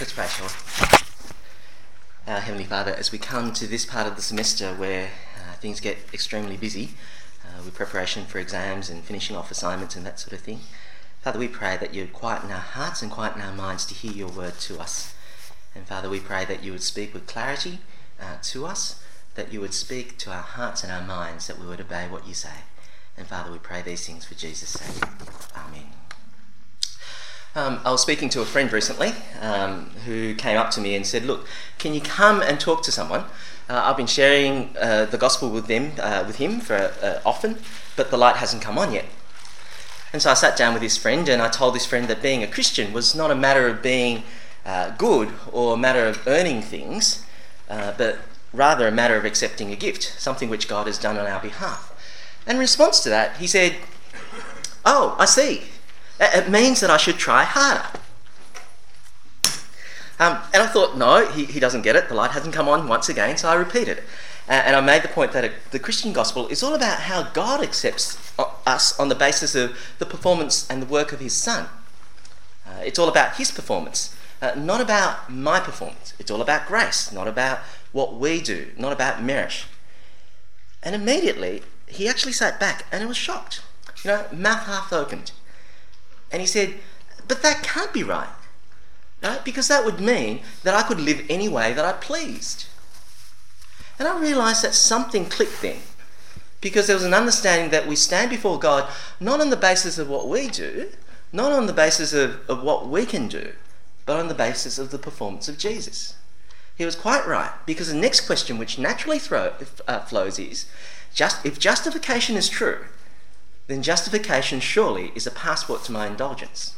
Let's pray, shall we? Our Heavenly Father, as we come to this part of the semester where uh, things get extremely busy uh, with preparation for exams and finishing off assignments and that sort of thing, Father, we pray that you'd quieten our hearts and quieten our minds to hear your word to us. And Father, we pray that you would speak with clarity uh, to us, that you would speak to our hearts and our minds, that we would obey what you say. And Father, we pray these things for Jesus' sake. Amen. Um, I was speaking to a friend recently um, who came up to me and said, Look, can you come and talk to someone? Uh, I've been sharing uh, the gospel with them, uh, with him for uh, often, but the light hasn't come on yet. And so I sat down with this friend and I told this friend that being a Christian was not a matter of being uh, good or a matter of earning things, uh, but rather a matter of accepting a gift, something which God has done on our behalf. And in response to that, he said, Oh, I see. It means that I should try harder. Um, and I thought, no, he, he doesn't get it. The light hasn't come on once again, so I repeated it. Uh, and I made the point that the Christian gospel is all about how God accepts uh, us on the basis of the performance and the work of his Son. Uh, it's all about his performance, uh, not about my performance. It's all about grace, not about what we do, not about merit. And immediately, he actually sat back and was shocked. You know, mouth half opened. And he said, But that can't be right. Right? Because that would mean that I could live any way that I pleased. And I realized that something clicked then. Because there was an understanding that we stand before God not on the basis of what we do, not on the basis of, of what we can do, but on the basis of the performance of Jesus. He was quite right, because the next question which naturally throw, uh, flows is just, if justification is true, then justification surely is a passport to my indulgence.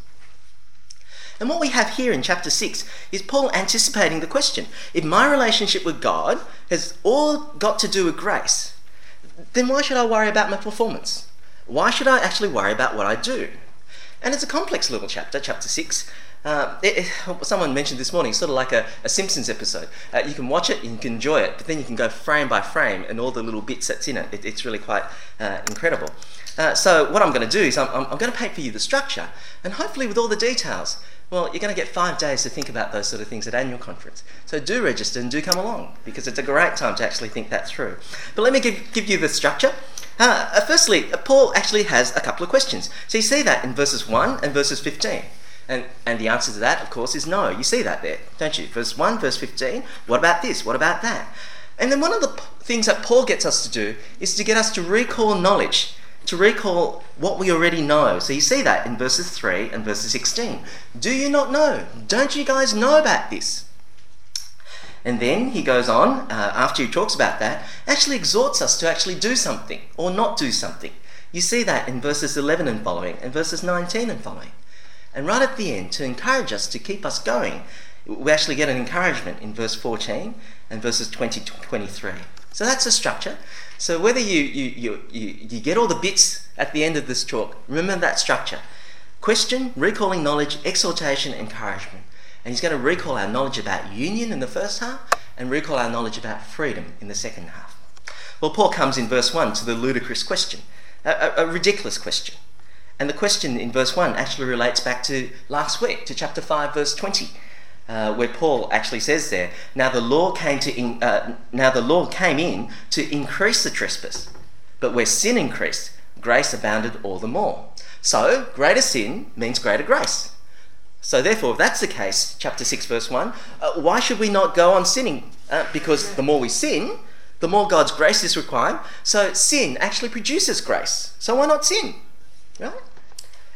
And what we have here in chapter 6 is Paul anticipating the question if my relationship with God has all got to do with grace, then why should I worry about my performance? Why should I actually worry about what I do? And it's a complex little chapter, chapter 6. Uh, it, it, someone mentioned this morning, sort of like a, a Simpsons episode. Uh, you can watch it, you can enjoy it, but then you can go frame by frame and all the little bits that's in it. it it's really quite uh, incredible. Uh, so what I'm going to do is I'm, I'm, I'm going to paint for you the structure, and hopefully with all the details. Well, you're going to get five days to think about those sort of things at annual conference. So do register and do come along because it's a great time to actually think that through. But let me give, give you the structure. Uh, uh firstly, Paul actually has a couple of questions. So you see that in verses 1 and verses 15. And, and the answer to that, of course, is no. You see that there, don't you? Verse 1, verse 15. What about this? What about that? And then one of the things that Paul gets us to do is to get us to recall knowledge to recall what we already know. So you see that in verses 3 and verses 16. Do you not know? Don't you guys know about this? And then he goes on, uh, after he talks about that, actually exhorts us to actually do something or not do something. You see that in verses 11 and following, and verses 19 and following. And right at the end, to encourage us, to keep us going, we actually get an encouragement in verse 14 and verses 20 to 23. So that's the structure. So whether you, you, you, you, get all the bits at the end of this talk, remember that structure. Question, recalling knowledge, exhortation, encouragement. And he's going to recall our knowledge about union in the first half and recall our knowledge about freedom in the second half. Well, Paul comes in verse 1 to the ludicrous question, a, a, a ridiculous question. And the question in verse 1 actually relates back to last week, to chapter 5, verse 20 uh, where Paul actually says there, now the law came to in, uh, now the law came in to increase the trespass, but where sin increased, grace abounded all the more. So greater sin means greater grace. So therefore, if that's the case, chapter six, verse one, uh, why should we not go on sinning? Uh, because the more we sin, the more God's grace is required. So sin actually produces grace. So why not sin? Right?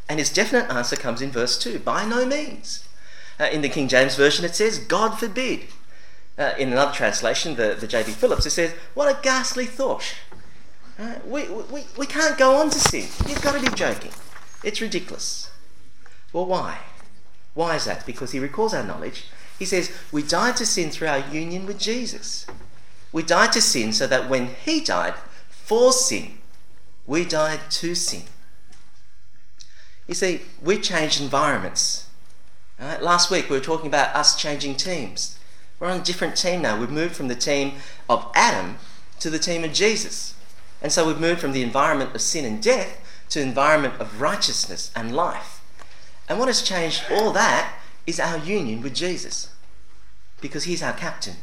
And his definite answer comes in verse 2 by no means. Uh, in the King James Version, it says, God forbid. Uh, in another translation, the, the J.B. Phillips, it says, What a ghastly thought. Uh, we, we, we can't go on to sin. You've got to be joking. It's ridiculous. Well, why? Why is that? Because he recalls our knowledge. He says, We died to sin through our union with Jesus. We died to sin so that when he died for sin, we died to sin. You see, we changed environments? Last week we were talking about us changing teams. We're on a different team now. We've moved from the team of Adam to the team of Jesus. And so we've moved from the environment of sin and death to the environment of righteousness and life. And what has changed all that is our union with Jesus. Because he's our captain.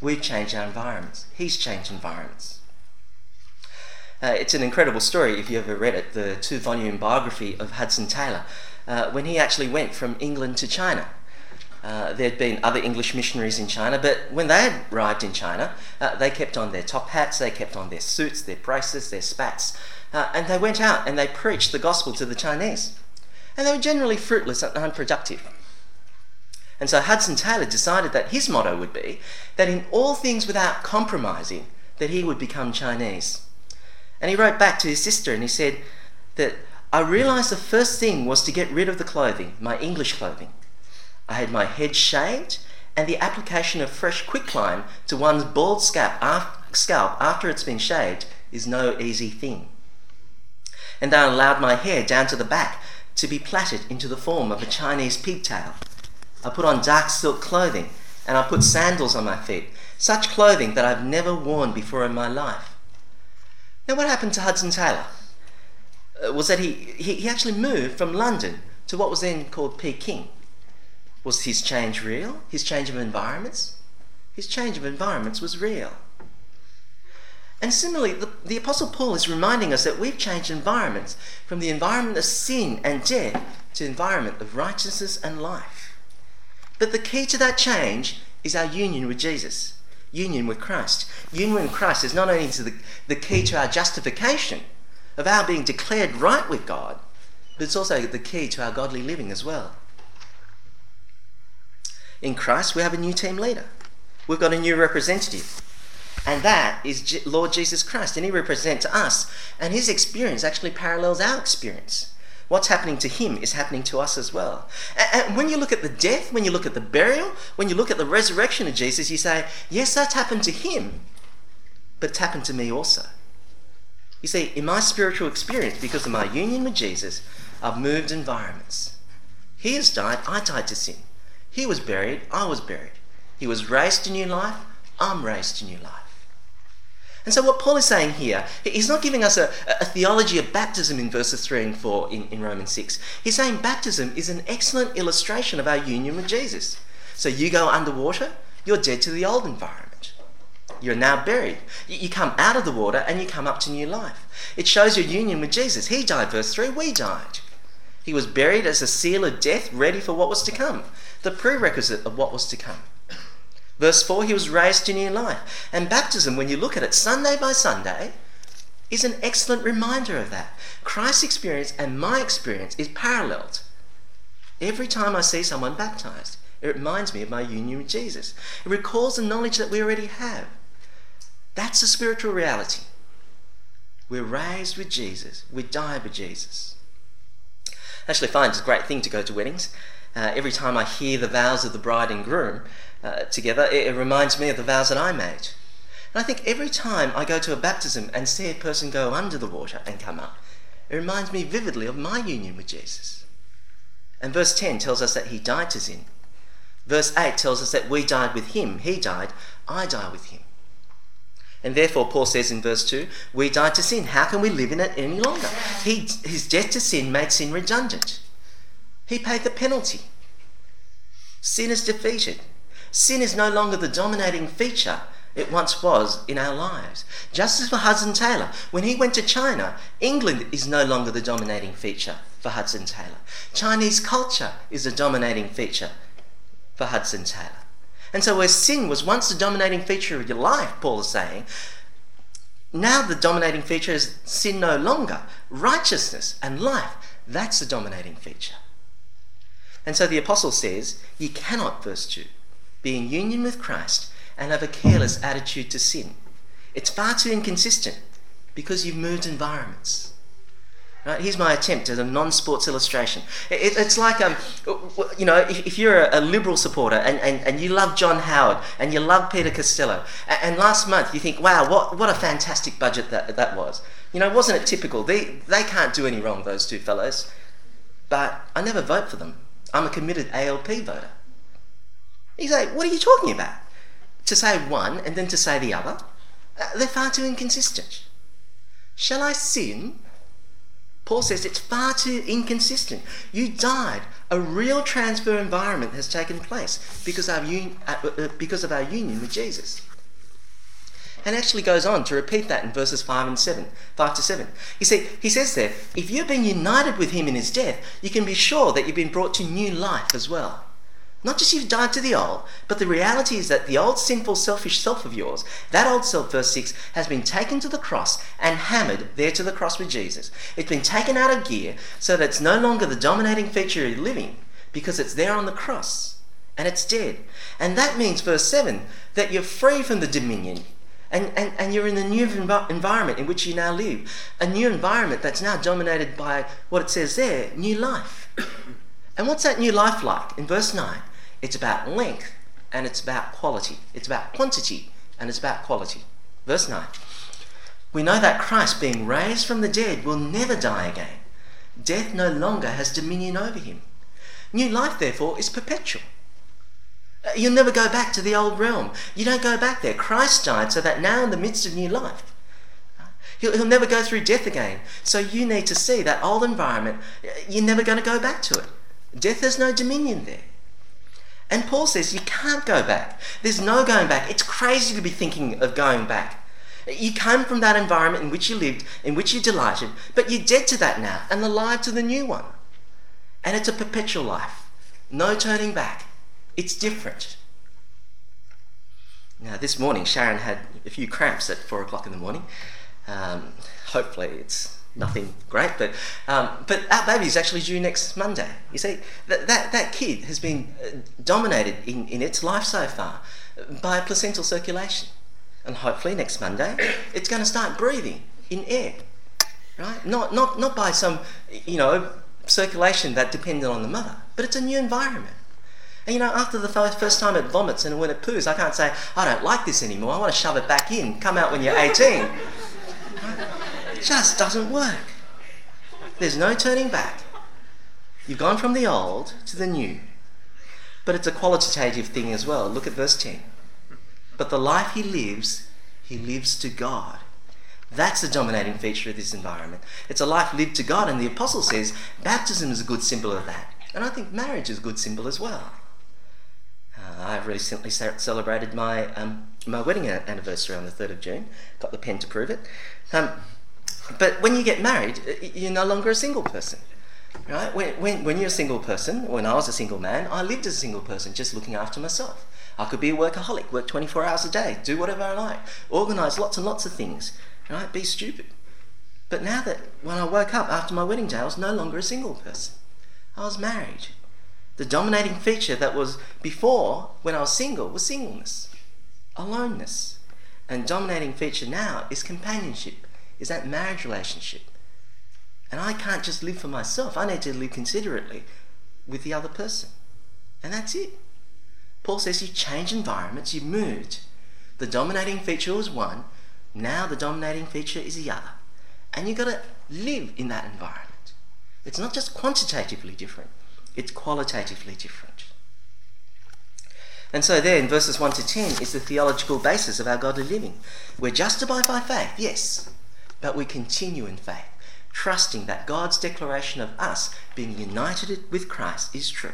We've changed our environments. He's changed environments. Uh, it's an incredible story if you ever read it, the two volume biography of Hudson Taylor, uh, when he actually went from England to China. Uh, there'd been other English missionaries in China, but when they had arrived in China, uh, they kept on their top hats, they kept on their suits, their braces, their spats, uh, and they went out and they preached the gospel to the Chinese. And they were generally fruitless and unproductive. And so Hudson Taylor decided that his motto would be that in all things without compromising, that he would become Chinese. And he wrote back to his sister and he said that I realized the first thing was to get rid of the clothing, my English clothing. I had my head shaved, and the application of fresh quicklime to one's bald scalp after it's been shaved is no easy thing. And I allowed my hair down to the back to be plaited into the form of a Chinese pigtail. I put on dark silk clothing, and I put sandals on my feet, such clothing that I've never worn before in my life. Now, what happened to Hudson Taylor? Uh, was that he, he, he actually moved from London to what was then called Peking. Was his change real? His change of environments? His change of environments was real. And similarly, the, the, Apostle Paul is reminding us that we've changed environments from the environment of sin and death to environment of righteousness and life. But the key to that change is our union with Jesus union with Christ. Union with Christ is not only the, the key to our justification, of our being declared right with God, but it's also the key to our godly living as well. In Christ, we have a new team leader. We've got a new representative. And that is Lord Jesus Christ. And he represents us. And his experience actually parallels our experience. What's happening to him is happening to us as well. And when you look at the death, when you look at the burial, when you look at the resurrection of Jesus, you say, yes, that's happened to him, but it's happened to me also. You see, in my spiritual experience, because of my union with Jesus, I've moved environments. He has died, I died to sin. He was buried, I was buried. He was raised to new life, I'm raised to new life. And so, what Paul is saying here, he's not giving us a, a theology of baptism in verses 3 and 4 in, in Romans 6. He's saying baptism is an excellent illustration of our union with Jesus. So, you go underwater, you're dead to the old environment. You're now buried. You come out of the water and you come up to new life. It shows your union with Jesus. He died, verse 3, we died. He was buried as a seal of death, ready for what was to come, the prerequisite of what was to come. Verse 4 He was raised to new life. And baptism, when you look at it Sunday by Sunday, is an excellent reminder of that. Christ's experience and my experience is paralleled. Every time I see someone baptized, it reminds me of my union with Jesus. It recalls the knowledge that we already have. That's a spiritual reality. We're raised with Jesus, we die with Jesus. Actually find it's a great thing to go to weddings. Uh, every time I hear the vows of the bride and groom, uh, together, it, it reminds me of the vows that I made. And I think every time I go to a baptism and see a person go under the water and come up, it reminds me vividly of my union with Jesus. And verse 10 tells us that he died to sin. Verse 8 tells us that we died with him. He died, I die with him. And therefore, Paul says in verse 2, we died to sin. How can we live in it any longer? He, his death to sin made sin redundant. He paid the penalty. Sin is defeated. Sin is no longer the dominating feature it once was in our lives. Just as for Hudson Taylor, when he went to China, England is no longer the dominating feature for Hudson Taylor. Chinese culture is the dominating feature for Hudson Taylor. And so, where sin was once the dominating feature of your life, Paul is saying, now the dominating feature is sin no longer. Righteousness and life, that's the dominating feature. And so the apostle says, You cannot, verse 2, be in union with Christ and have a careless attitude to sin. It's far too inconsistent because you've moved environments. Right? Here's my attempt at a non-sports illustration. It, it's like, um, you know, if, if you're a, a, liberal supporter and, and, and you love John Howard and you love Peter Costello, and, and, last month you think, wow, what, what a fantastic budget that, that was. You know, wasn't it typical? They, they can't do any wrong, those two fellows. But I never vote for them. I'm a committed ALP voter. He's like, what are you talking about? To say one and then to say the other? Uh, they're far too inconsistent. Shall I sin? Paul says it's far too inconsistent. You died, a real transfer environment has taken place because, un- uh, uh, because of our union with Jesus. And actually goes on to repeat that in verses 5 and 7, 5 to 7. You see, he says there, if you've been united with him in his death, you can be sure that you've been brought to new life as well. Not just you've died to the old, but the reality is that the old sinful, selfish self of yours, that old self, verse 6, has been taken to the cross and hammered there to the cross with Jesus. It's been taken out of gear so that it's no longer the dominating feature of living because it's there on the cross and it's dead. And that means, verse 7, that you're free from the dominion and, and, and you're in a new env- environment in which you now live. A new environment that's now dominated by what it says there new life. and what's that new life like? In verse 9, it's about length and it's about quality. It's about quantity and it's about quality. Verse 9. We know that Christ, being raised from the dead, will never die again. Death no longer has dominion over him. New life, therefore, is perpetual. Uh, you'll never go back to the old realm. You don't go back there. Christ died so that now, in the midst of new life, he'll, he'll never go through death again. So you need to see that old environment. Uh, you're never going to go back to it. Death has no dominion there. And Paul says you can't go back. There's no going back. It's crazy to be thinking of going back. You came from that environment in which you lived, in which you delighted, but you're dead to that now and alive to the new one. And it's a perpetual life. No turning back. It's different. Now, this morning, Sharon had a few cramps at four o'clock in the morning. Um, hopefully, it's nothing great, but um, but our baby is actually due next Monday. You see, that that, that kid has been uh, dominated in, in its life so far by placental circulation, and hopefully next Monday it's going to start breathing in air, right? Not not not by some you know circulation that depended on the mother, but it's a new environment. And you know, after the first time it vomits and when it poos, I can't say, I don't like this anymore, I want to shove it back in, come out when you're 18. it just doesn't work. There's no turning back. You've gone from the old to the new. But it's a qualitative thing as well. Look at verse 10. But the life he lives, he lives to God. That's the dominating feature of this environment. It's a life lived to God, and the apostle says baptism is a good symbol of that. And I think marriage is a good symbol as well. Uh, I've recently celebrated my um, my wedding anniversary on the 3rd of June. Got the pen to prove it. Um, but when you get married, you're no longer a single person. Right? When, when, when you're a single person, when I was a single man, I lived as a single person, just looking after myself. I could be a workaholic, work 24 hours a day, do whatever I like, organise lots and lots of things, right? Be stupid. But now that when I woke up after my wedding day, I was no longer a single person. I was married. The dominating feature that was before, when I was single, was singleness, aloneness. And dominating feature now is companionship, is that marriage relationship. And I can't just live for myself, I need to live considerately with the other person. And that's it. Paul says you change environments, you moved. The dominating feature was one, now the dominating feature is the other. And you've got to live in that environment. It's not just quantitatively different, it's qualitatively different. And so, there in verses 1 to 10 is the theological basis of our godly living. We're justified by faith, yes, but we continue in faith, trusting that God's declaration of us being united with Christ is true.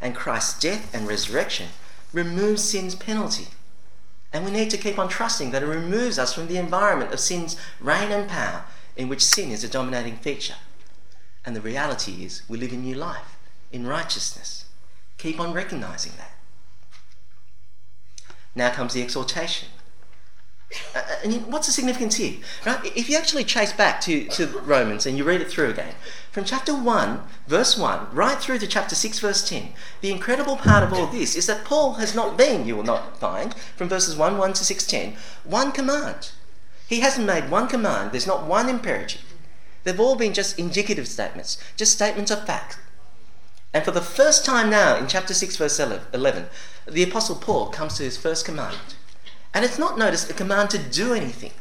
And Christ's death and resurrection removes sin's penalty. And we need to keep on trusting that it removes us from the environment of sin's reign and power in which sin is a dominating feature. And the reality is, we live a new life, in righteousness. Keep on recognizing that. Now comes the exhortation. Uh, uh and what's the significance here? Right? If you actually chase back to, to Romans and you read it through again, from chapter 1, verse 1, right through to chapter 6, verse 10, the incredible part of all this is that Paul has not been, you will not find, from verses 1, 1 to 6, 10, one command. He hasn't made one command, there's not one imperative. They've all been just indicative statements, just statements of fact. And for the first time now in chapter 6, verse 11, the Apostle Paul comes to his first command. And it's not noticed a command to do anything.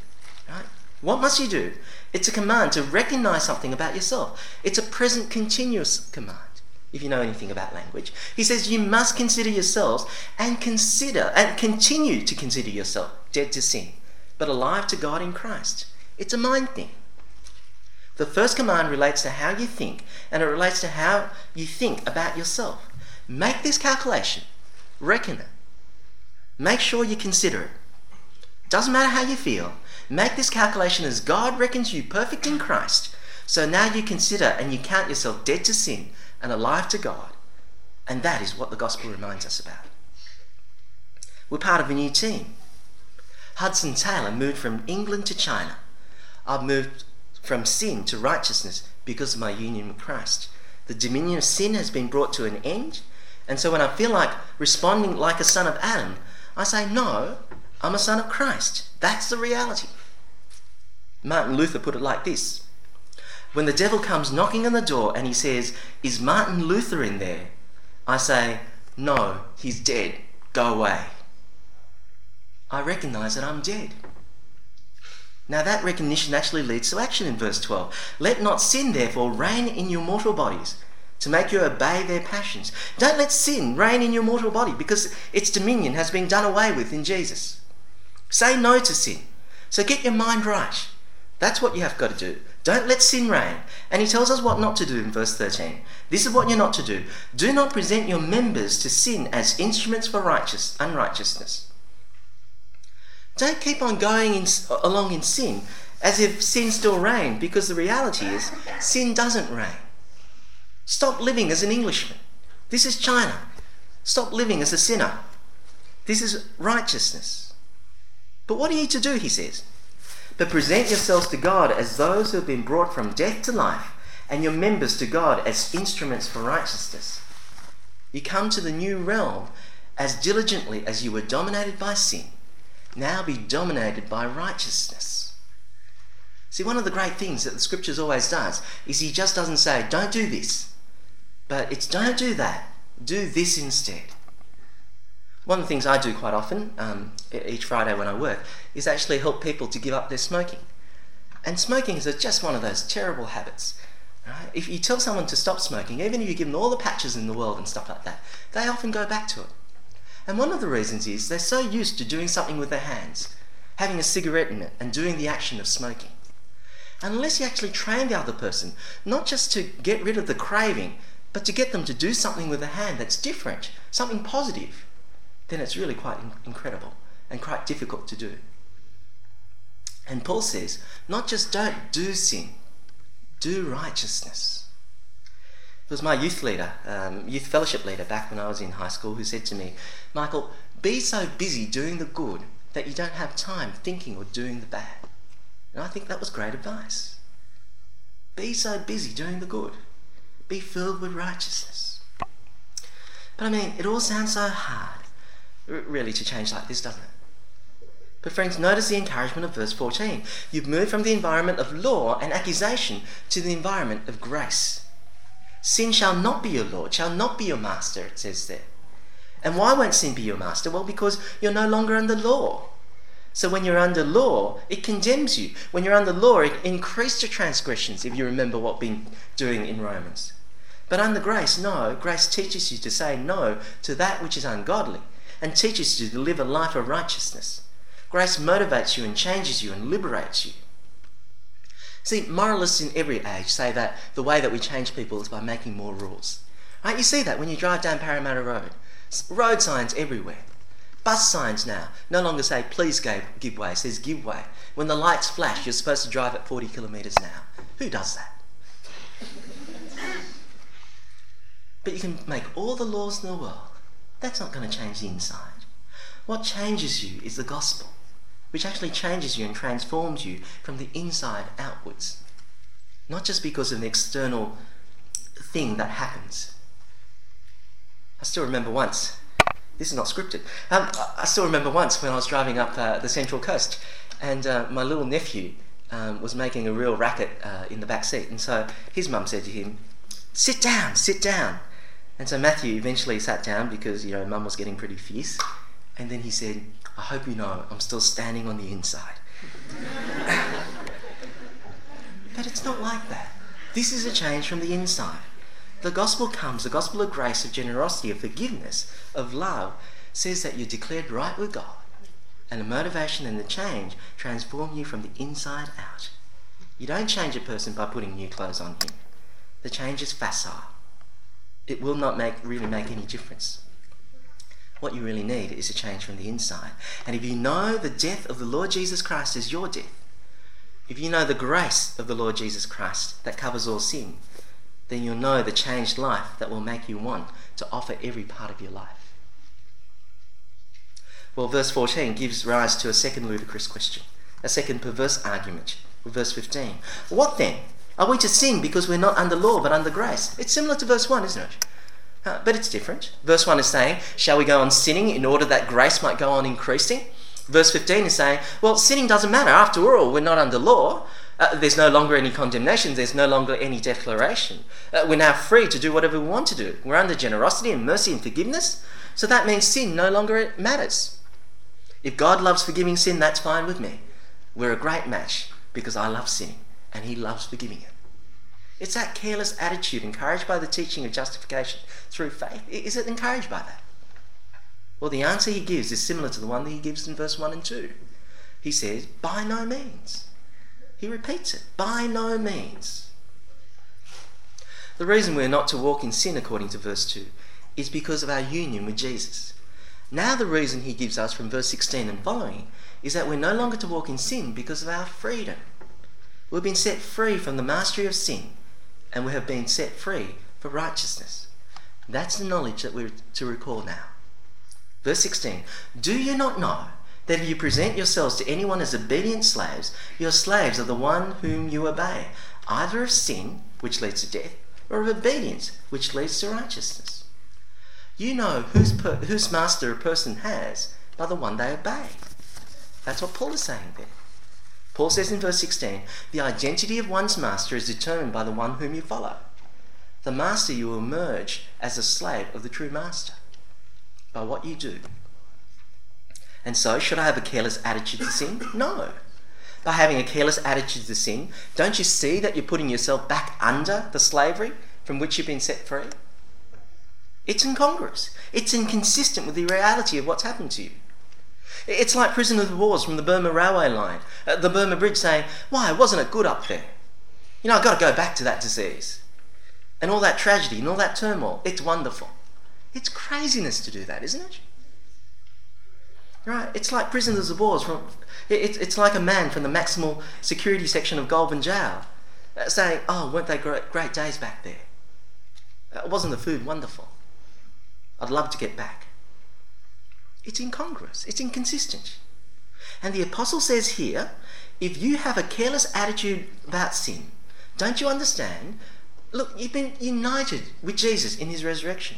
Right? What must you do? It's a command to recognize something about yourself. It's a present continuous command, if you know anything about language. He says you must consider yourselves and consider and continue to consider yourself dead to sin, but alive to God in Christ. It's a mind thing. The first command relates to how you think, and it relates to how you think about yourself. Make this calculation, reckon it, make sure you consider it. Doesn't matter how you feel, make this calculation as God reckons you perfect in Christ. So now you consider and you count yourself dead to sin and alive to God. And that is what the gospel reminds us about. We're part of a new team. Hudson Taylor moved from England to China. I've moved from sin to righteousness because of my union with Christ. The dominion of sin has been brought to an end. And so when I feel like responding like a son of Adam, I say, No, I'm a son of Christ. That's the reality. Martin Luther put it like this When the devil comes knocking on the door and he says, Is Martin Luther in there? I say, No, he's dead. Go away. I recognize that I'm dead. Now, that recognition actually leads to action in verse 12. Let not sin, therefore, reign in your mortal bodies to make you obey their passions. Don't let sin reign in your mortal body because its dominion has been done away with in Jesus. Say no to sin. So get your mind right. That's what you have got to do. Don't let sin reign. And he tells us what not to do in verse 13. This is what you're not to do. Do not present your members to sin as instruments for righteous unrighteousness. Don't keep on going in, along in sin as if sin still reigned, because the reality is sin doesn't reign. Stop living as an Englishman. This is China. Stop living as a sinner. This is righteousness. But what are you to do, he says? But present yourselves to God as those who have been brought from death to life, and your members to God as instruments for righteousness. You come to the new realm as diligently as you were dominated by sin now be dominated by righteousness. See, one of the great things that the scriptures always does is he just doesn't say, don't do this, but it's don't do that, do this instead. One of the things I do quite often, um, each Friday when I work, is actually help people to give up their smoking. And smoking is just one of those terrible habits. Right? If you tell someone to stop smoking, even if you give them all the patches in the world and stuff like that, they often go back to it. And one of the reasons is they're so used to doing something with their hands, having a cigarette in it, and doing the action of smoking. Unless you actually train the other person, not just to get rid of the craving, but to get them to do something with a hand that's different, something positive, then it's really quite incredible and quite difficult to do. And Paul says, not just don't do sin, do righteousness. It was my youth leader, um, youth fellowship leader back when I was in high school, who said to me, Michael, be so busy doing the good that you don't have time thinking or doing the bad. And I think that was great advice. Be so busy doing the good. Be filled with righteousness. But I mean, it all sounds so hard, really, to change like this, doesn't it? But friends, notice the encouragement of verse 14. You've moved from the environment of law and accusation to the environment of grace. Sin shall not be your Lord, shall not be your master, it says there. And why won't sin be your master? Well, because you're no longer under law. So when you're under law, it condemns you. When you're under law, it increases your transgressions, if you remember what we've been doing in Romans. But under grace, no. Grace teaches you to say no to that which is ungodly and teaches you to live a life of righteousness. Grace motivates you and changes you and liberates you. See, moralists in every age say that the way that we change people is by making more rules. Right? You see that when you drive down Parramatta Road. Road signs everywhere. Bus signs now no longer say please give give way, it says give way. When the lights flash, you're supposed to drive at 40 kilometres hour. Who does that? but you can make all the laws in the world. That's not going to change the inside. What changes you is the gospel which actually changes you and transforms you from the inside outwards. Not just because of an external thing that happens. I still remember once, this is not scripted, um, I still remember once when I was driving up uh, the Central Coast and uh, my little nephew um, was making a real racket uh, in the back seat. And so his mum said to him, Sit down, sit down. And so Matthew eventually sat down because, you know, mum was getting pretty fierce. And then he said, I hope you know I'm still standing on the inside. but it's not like that. This is a change from the inside. The gospel comes, the gospel of grace, of generosity, of forgiveness, of love, says that you're declared right with God. And the motivation and the change transform you from the inside out. You don't change a person by putting new clothes on him. The change is facile. It will not make, really make any difference. What you really need is a change from the inside. And if you know the death of the Lord Jesus Christ is your death, if you know the grace of the Lord Jesus Christ that covers all sin, then you'll know the changed life that will make you want to offer every part of your life. Well, verse 14 gives rise to a second ludicrous question, a second perverse argument. Verse 15. What then? Are we to sin because we're not under law but under grace? It's similar to verse 1, isn't it? Uh, but it's different. Verse 1 is saying, Shall we go on sinning in order that grace might go on increasing? Verse 15 is saying, Well, sinning doesn't matter. After all, we're not under law. Uh, there's no longer any condemnation. There's no longer any declaration. Uh, we're now free to do whatever we want to do. We're under generosity and mercy and forgiveness. So that means sin no longer matters. If God loves forgiving sin, that's fine with me. We're a great match because I love sinning and He loves forgiving it. It's that careless attitude encouraged by the teaching of justification through faith. Is it encouraged by that? Well, the answer he gives is similar to the one that he gives in verse 1 and 2. He says, by no means. He repeats it, by no means. The reason we're not to walk in sin, according to verse 2, is because of our union with Jesus. Now, the reason he gives us from verse 16 and following is that we're no longer to walk in sin because of our freedom. We've been set free from the mastery of sin, and we have been set free for righteousness. That's the knowledge that we're to recall now. Verse 16 Do you not know that if you present yourselves to anyone as obedient slaves, your slaves are the one whom you obey, either of sin, which leads to death, or of obedience, which leads to righteousness? You know whose, per- whose master a person has by the one they obey. That's what Paul is saying there. Paul says in verse 16, the identity of one's master is determined by the one whom you follow. The master you emerge as a slave of the true master by what you do. And so, should I have a careless attitude to sin? No. By having a careless attitude to sin, don't you see that you're putting yourself back under the slavery from which you've been set free? It's incongruous. It's inconsistent with the reality of what's happened to you. It's like prisoners of war from the Burma railway line, uh, the Burma Bridge saying, Why, wasn't it good up there? You know, I've got to go back to that disease. And all that tragedy and all that turmoil. It's wonderful. It's craziness to do that, isn't it? Right? It's like prisoners of war from. It, it's like a man from the maximal security section of Goulburn Jail uh, saying, Oh, weren't they great, great days back there? Uh, wasn't the food wonderful? I'd love to get back. It's incongruous, it's inconsistent. And the apostle says here if you have a careless attitude about sin, don't you understand? Look, you've been united with Jesus in his resurrection.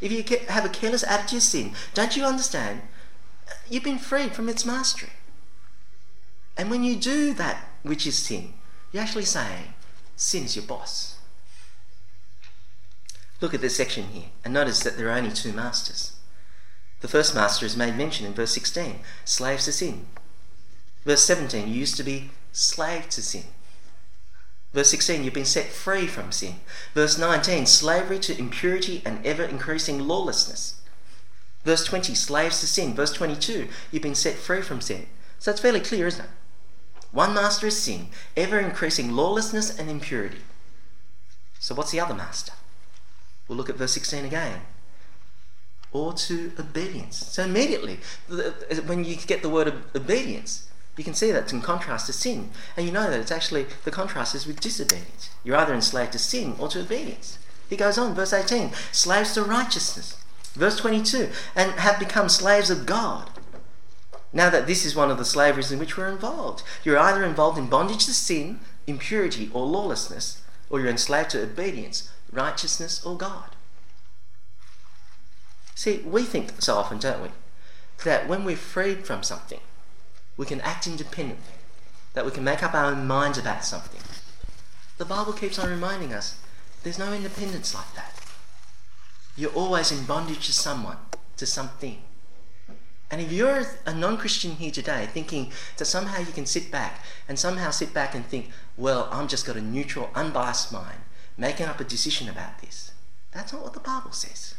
If you have a careless attitude of sin, don't you understand? You've been freed from its mastery. And when you do that which is sin, you're actually saying, Sin's your boss. Look at this section here and notice that there are only two masters. The first master is made mention in verse 16 slaves to sin. Verse 17, you used to be slave to sin. Verse 16, you've been set free from sin. Verse 19, slavery to impurity and ever increasing lawlessness. Verse 20, slaves to sin. Verse 22, you've been set free from sin. So it's fairly clear, isn't it? One master is sin, ever increasing lawlessness and impurity. So what's the other master? We'll look at verse 16 again or to obedience. So immediately, when you get the word obedience, you can see that it's in contrast to sin. And you know that it's actually, the contrast is with disobedience. You're either enslaved to sin or to obedience. He goes on, verse 18, slaves to righteousness. Verse 22, and have become slaves of God. Now that this is one of the slaveries in which we're involved. You're either involved in bondage to sin, impurity, or lawlessness, or you're enslaved to obedience, righteousness, or God. See, we think so often, don't we, that when we're freed from something, we can act independently, that we can make up our own minds about something. The Bible keeps on reminding us there's no independence like that. You're always in bondage to someone, to something. And if you're a non Christian here today thinking that somehow you can sit back and somehow sit back and think, well, I'm just got a neutral, unbiased mind, making up a decision about this, that's not what the Bible says.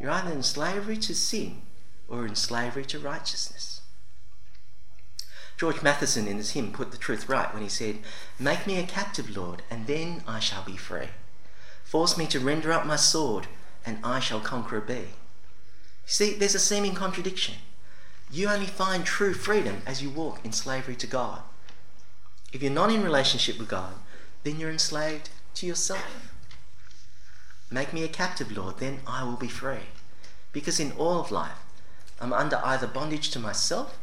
You're either in slavery to sin or in slavery to righteousness. George Matheson in his hymn put the truth right when he said, Make me a captive, Lord, and then I shall be free. Force me to render up my sword, and I shall conqueror be. See, there's a seeming contradiction. You only find true freedom as you walk in slavery to God. If you're not in relationship with God, then you're enslaved to yourself. Make me a captive, Lord, then I will be free. Because in all of life, I'm under either bondage to myself,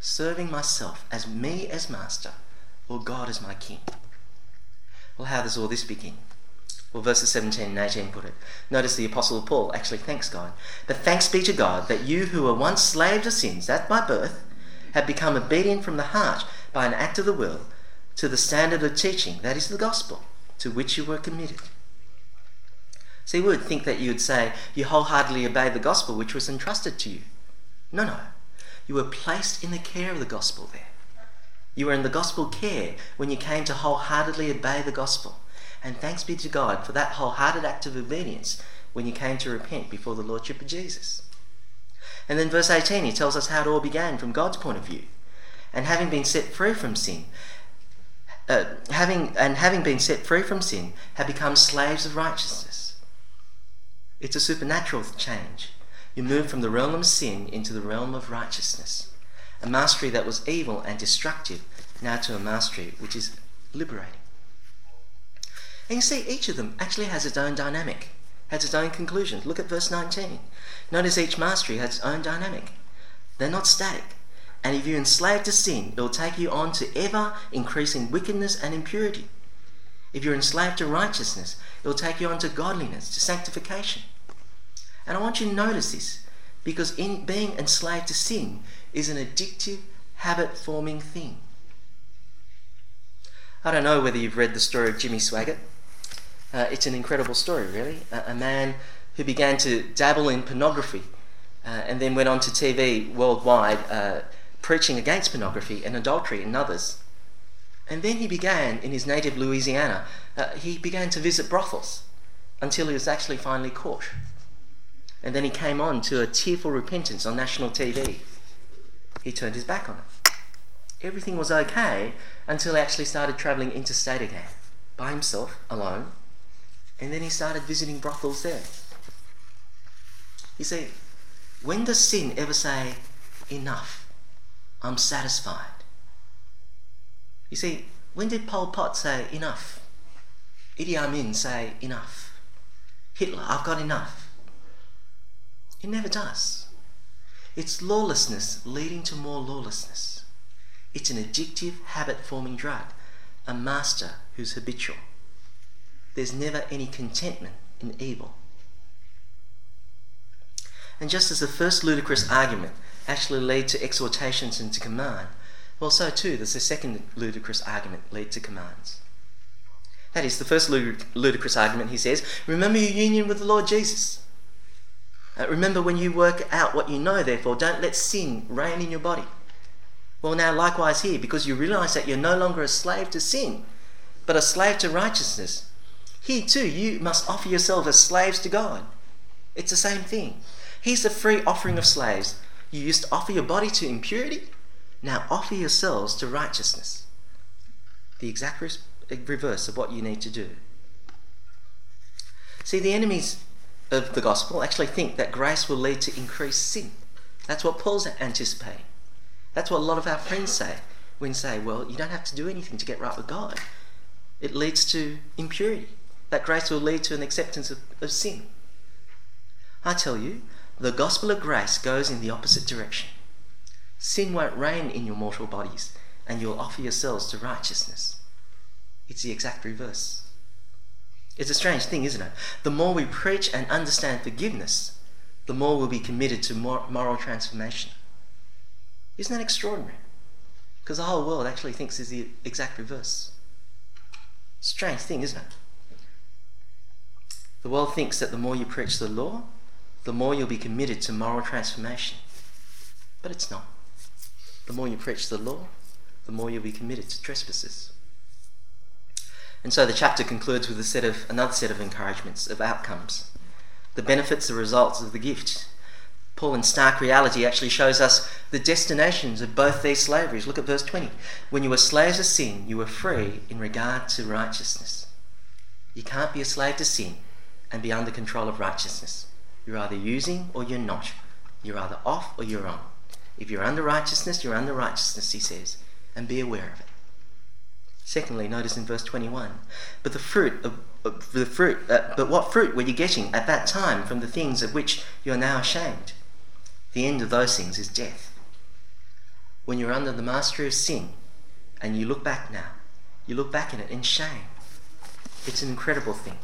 serving myself as me as master, or God as my king. Well, how does all this begin? Well, verses 17 and 18 put it. Notice the Apostle Paul actually thanks God. But thanks be to God that you who were once slaves of sins at my birth have become obedient from the heart by an act of the will to the standard of teaching, that is the gospel, to which you were committed. So you would think that you would say you wholeheartedly obeyed the gospel which was entrusted to you. No, no. You were placed in the care of the gospel there. You were in the gospel care when you came to wholeheartedly obey the gospel. And thanks be to God for that wholehearted act of obedience when you came to repent before the Lordship of Jesus. And then verse 18, he tells us how it all began from God's point of view. And having been set free from sin, uh, having and having been set free from sin, have become slaves of righteousness. It's a supernatural change. You move from the realm of sin into the realm of righteousness. A mastery that was evil and destructive, now to a mastery which is liberating. And you see, each of them actually has its own dynamic, has its own conclusions. Look at verse 19. Notice each mastery has its own dynamic. They're not static. And if you're enslaved to sin, it'll take you on to ever increasing wickedness and impurity. If you're enslaved to righteousness, it'll take you on to godliness, to sanctification. And I want you to notice this because in being enslaved to sin is an addictive, habit forming thing. I don't know whether you've read the story of Jimmy Swaggart. Uh, it's an incredible story, really. A, man who began to dabble in pornography uh, and then went on to TV worldwide uh, preaching against pornography and adultery and others. And then he began, in his native Louisiana, uh, he began to visit brothels until he was actually finally caught. And then he came on to a tearful repentance on national TV. He turned his back on it. Everything was okay until he actually started travelling interstate again, by himself, alone. And then he started visiting brothels there. You see, when does sin ever say, enough? I'm satisfied. You see, when did Pol Pot say enough? Idi Amin say enough? Hitler, I've got enough. It never does. It's lawlessness leading to more lawlessness. It's an addictive, habit forming drug, a master who's habitual. There's never any contentment in evil. And just as the first ludicrous argument actually led to exhortations and to command, well, so too does the second ludicrous argument lead to commands. That is, the first ludicrous argument, he says, remember your union with the Lord Jesus. Uh, remember when you work out what you know, therefore, don't let sin reign in your body. Well, now, likewise here, because you realize that you're no longer a slave to sin, but a slave to righteousness, here too, you must offer yourself as slaves to God. It's the same thing. Here's the free offering of slaves you used to offer your body to impurity. Now offer yourselves to righteousness. The exact reverse of what you need to do. See, the enemies of the gospel actually think that grace will lead to increased sin. That's what Paul's anticipating. That's what a lot of our friends say when say, well, you don't have to do anything to get right with God. It leads to impurity. That grace will lead to an acceptance of, of sin. I tell you, the gospel of grace goes in the opposite direction. Sin won't reign in your mortal bodies, and you'll offer yourselves to righteousness. It's the exact reverse. It's a strange thing, isn't it? The more we preach and understand forgiveness, the more we'll be committed to moral transformation. Isn't that extraordinary? Because the whole world actually thinks it's the exact reverse. Strange thing, isn't it? The world thinks that the more you preach the law, the more you'll be committed to moral transformation. But it's not. The more you preach the law, the more you'll be committed to trespasses. And so the chapter concludes with a set of another set of encouragements of outcomes, the benefits, the results of the gift. Paul in stark reality actually shows us the destinations of both these slaveries. Look at verse 20. When you were slaves of sin, you were free in regard to righteousness. You can't be a slave to sin and be under control of righteousness. You're either using or you're not. You're either off or you're on. If you're under righteousness, you're under righteousness, he says, and be aware of it. Secondly, notice in verse 21, but the fruit of, the fruit, uh, but what fruit were you getting at that time from the things of which you are now ashamed? The end of those things is death. When you're under the mastery of sin and you look back now, you look back in it in shame. It's an incredible thing.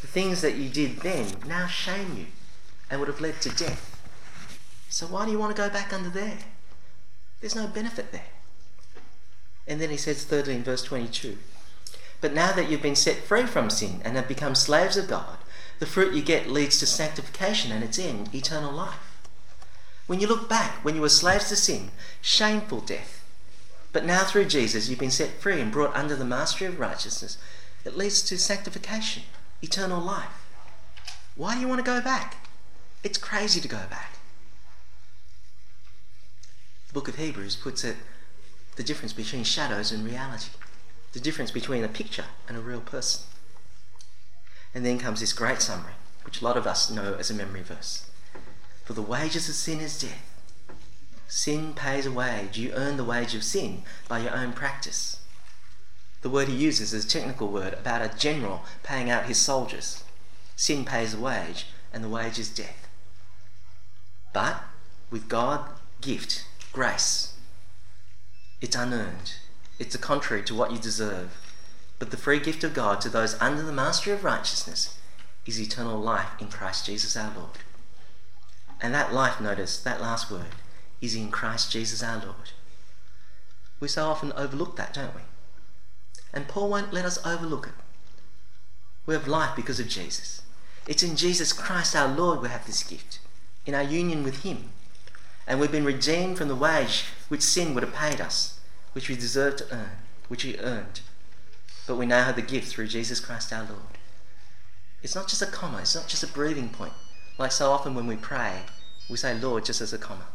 The things that you did then now shame you and would have led to death. So why do you want to go back under there? There's no benefit there. And then he says, thirdly, in verse 22, But now that you've been set free from sin and have become slaves of God, the fruit you get leads to sanctification and its end, eternal life. When you look back, when you were slaves to sin, shameful death. But now through Jesus, you've been set free and brought under the mastery of righteousness. It leads to sanctification, eternal life. Why do you want to go back? It's crazy to go back. The book of Hebrews puts it the difference between shadows and reality, the difference between a picture and a real person. And then comes this great summary, which a lot of us know as a memory verse. For the wages of sin is death. Sin pays a wage. You earn the wage of sin by your own practice. The word he uses is a technical word about a general paying out his soldiers. Sin pays a wage, and the wage is death. But with God, gift, grace, it's unearned. It's a contrary to what you deserve. But the free gift of God to those under the mastery of righteousness is eternal life in Christ Jesus our Lord. And that life, notice, that last word, is in Christ Jesus our Lord. We so often overlook that, don't we? And Paul won't let us overlook it. We have life because of Jesus. It's in Jesus Christ our Lord we have this gift, in our union with Him and we've been redeemed from the wage which sin would have paid us, which we deserved to earn, which we earned. But we now have the gift through Jesus Christ our Lord. It's not just a comma, it's not just a breathing point. Like so often when we pray, we say Lord just as a comma.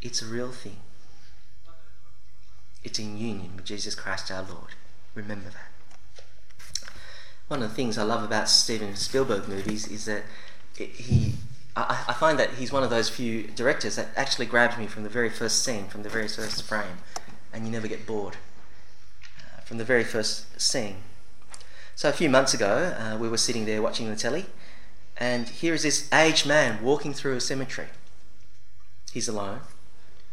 It's a real thing. It's in union with Jesus Christ our Lord. Remember that. One of the things I love about Steven Spielberg movies is that he I, I, find that he's one of those few directors that actually grabs me from the very first scene, from the very first frame, and you never get bored uh, from the very first scene. So a few months ago, uh, we were sitting there watching the telly, and here is this aged man walking through a cemetery. He's alone,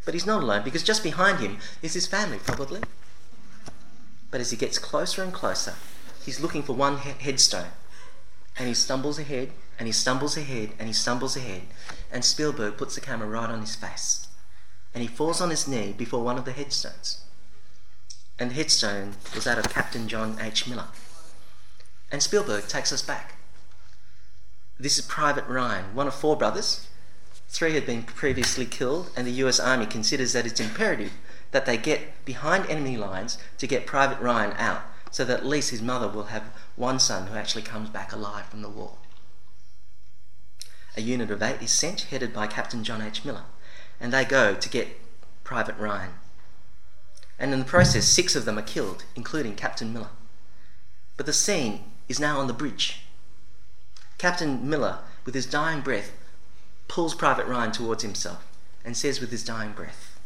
but he's not alone because just behind him is his family, probably. But as he gets closer and closer, he's looking for one he- headstone, and he stumbles ahead and he stumbles ahead and he stumbles ahead, and Spielberg puts the camera right on his face. And he falls on his knee before one of the headstones. And the headstone was that of Captain John H. Miller. And Spielberg takes us back. This is Private Ryan, one of four brothers. Three had been previously killed, and the US Army considers that it's imperative that they get behind enemy lines to get Private Ryan out, so that at least his mother will have one son who actually comes back alive from the war. A unit of eight is sent, headed by Captain John H. Miller, and they go to get Private Ryan. And in the process, six of them are killed, including Captain Miller. But the scene is now on the bridge. Captain Miller, with his dying breath, pulls Private Ryan towards himself and says with his dying breath,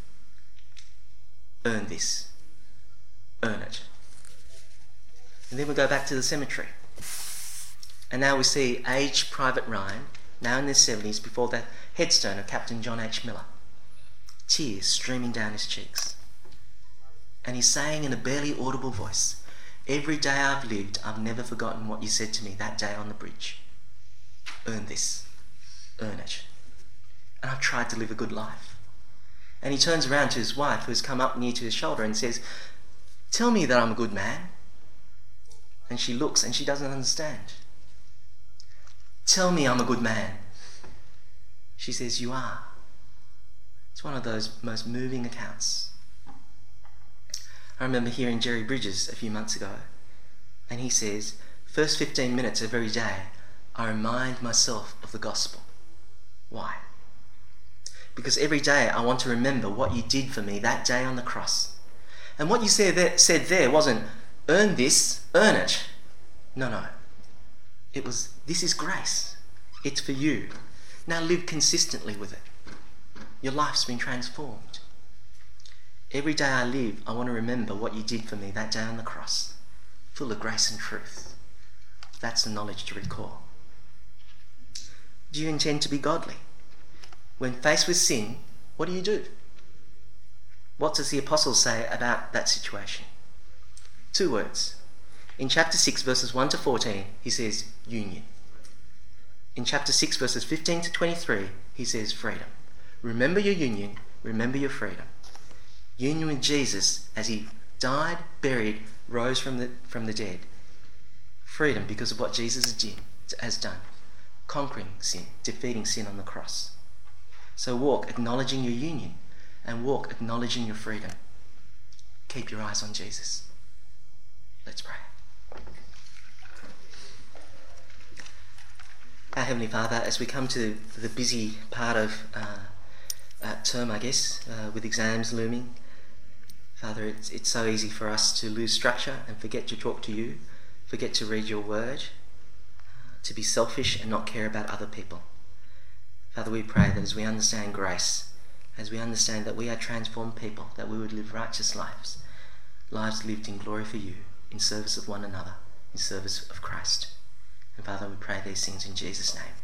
Earn this. Earn it. And then we go back to the cemetery. And now we see aged Private Ryan now in his 70s, before the headstone of Captain John H. Miller. Tears streaming down his cheeks. And he's saying in a barely audible voice, Every day I've lived, I've never forgotten what you said to me that day on the bridge. Earn this. Earn it. And I've tried to live a good life. And he turns around to his wife, who has come up near to his shoulder, and says, Tell me that I'm a good man. And she looks and she doesn't understand. Tell me I'm a good man. She says, You are. It's one of those most moving accounts. I remember hearing Jerry Bridges a few months ago, and he says, First 15 minutes of every day, I remind myself of the gospel. Why? Because every day I want to remember what you did for me that day on the cross. And what you said there, wasn't earn this, earn it. No, no. It was this is grace. It's for you. Now live consistently with it. Your life's been transformed. Every day I live, I want to remember what you did for me that day on the cross, full of grace and truth. That's the knowledge to recall. Do you intend to be godly? When faced with sin, what do you do? What does the apostle say about that situation? Two words. In chapter 6, verses 1 to 14, he says union. In chapter 6, verses 15 to 23, he says freedom. Remember your union, remember your freedom. Union with Jesus as he died, buried, rose from the, from the dead. Freedom because of what Jesus has done, conquering sin, defeating sin on the cross. So walk acknowledging your union and walk acknowledging your freedom. Keep your eyes on Jesus. Let's pray. Our Heavenly Father, as we come to the busy part of uh, uh, term, I guess, uh, with exams looming, Father, it's, it's so easy for us to lose structure and forget to talk to you, forget to read your word, to be selfish and not care about other people. Father, we pray that as we understand grace, as we understand that we are transformed people, that we would live righteous lives, lives lived in glory for you, in service of one another, in service of Christ. And Father, we pray these things in Jesus' name.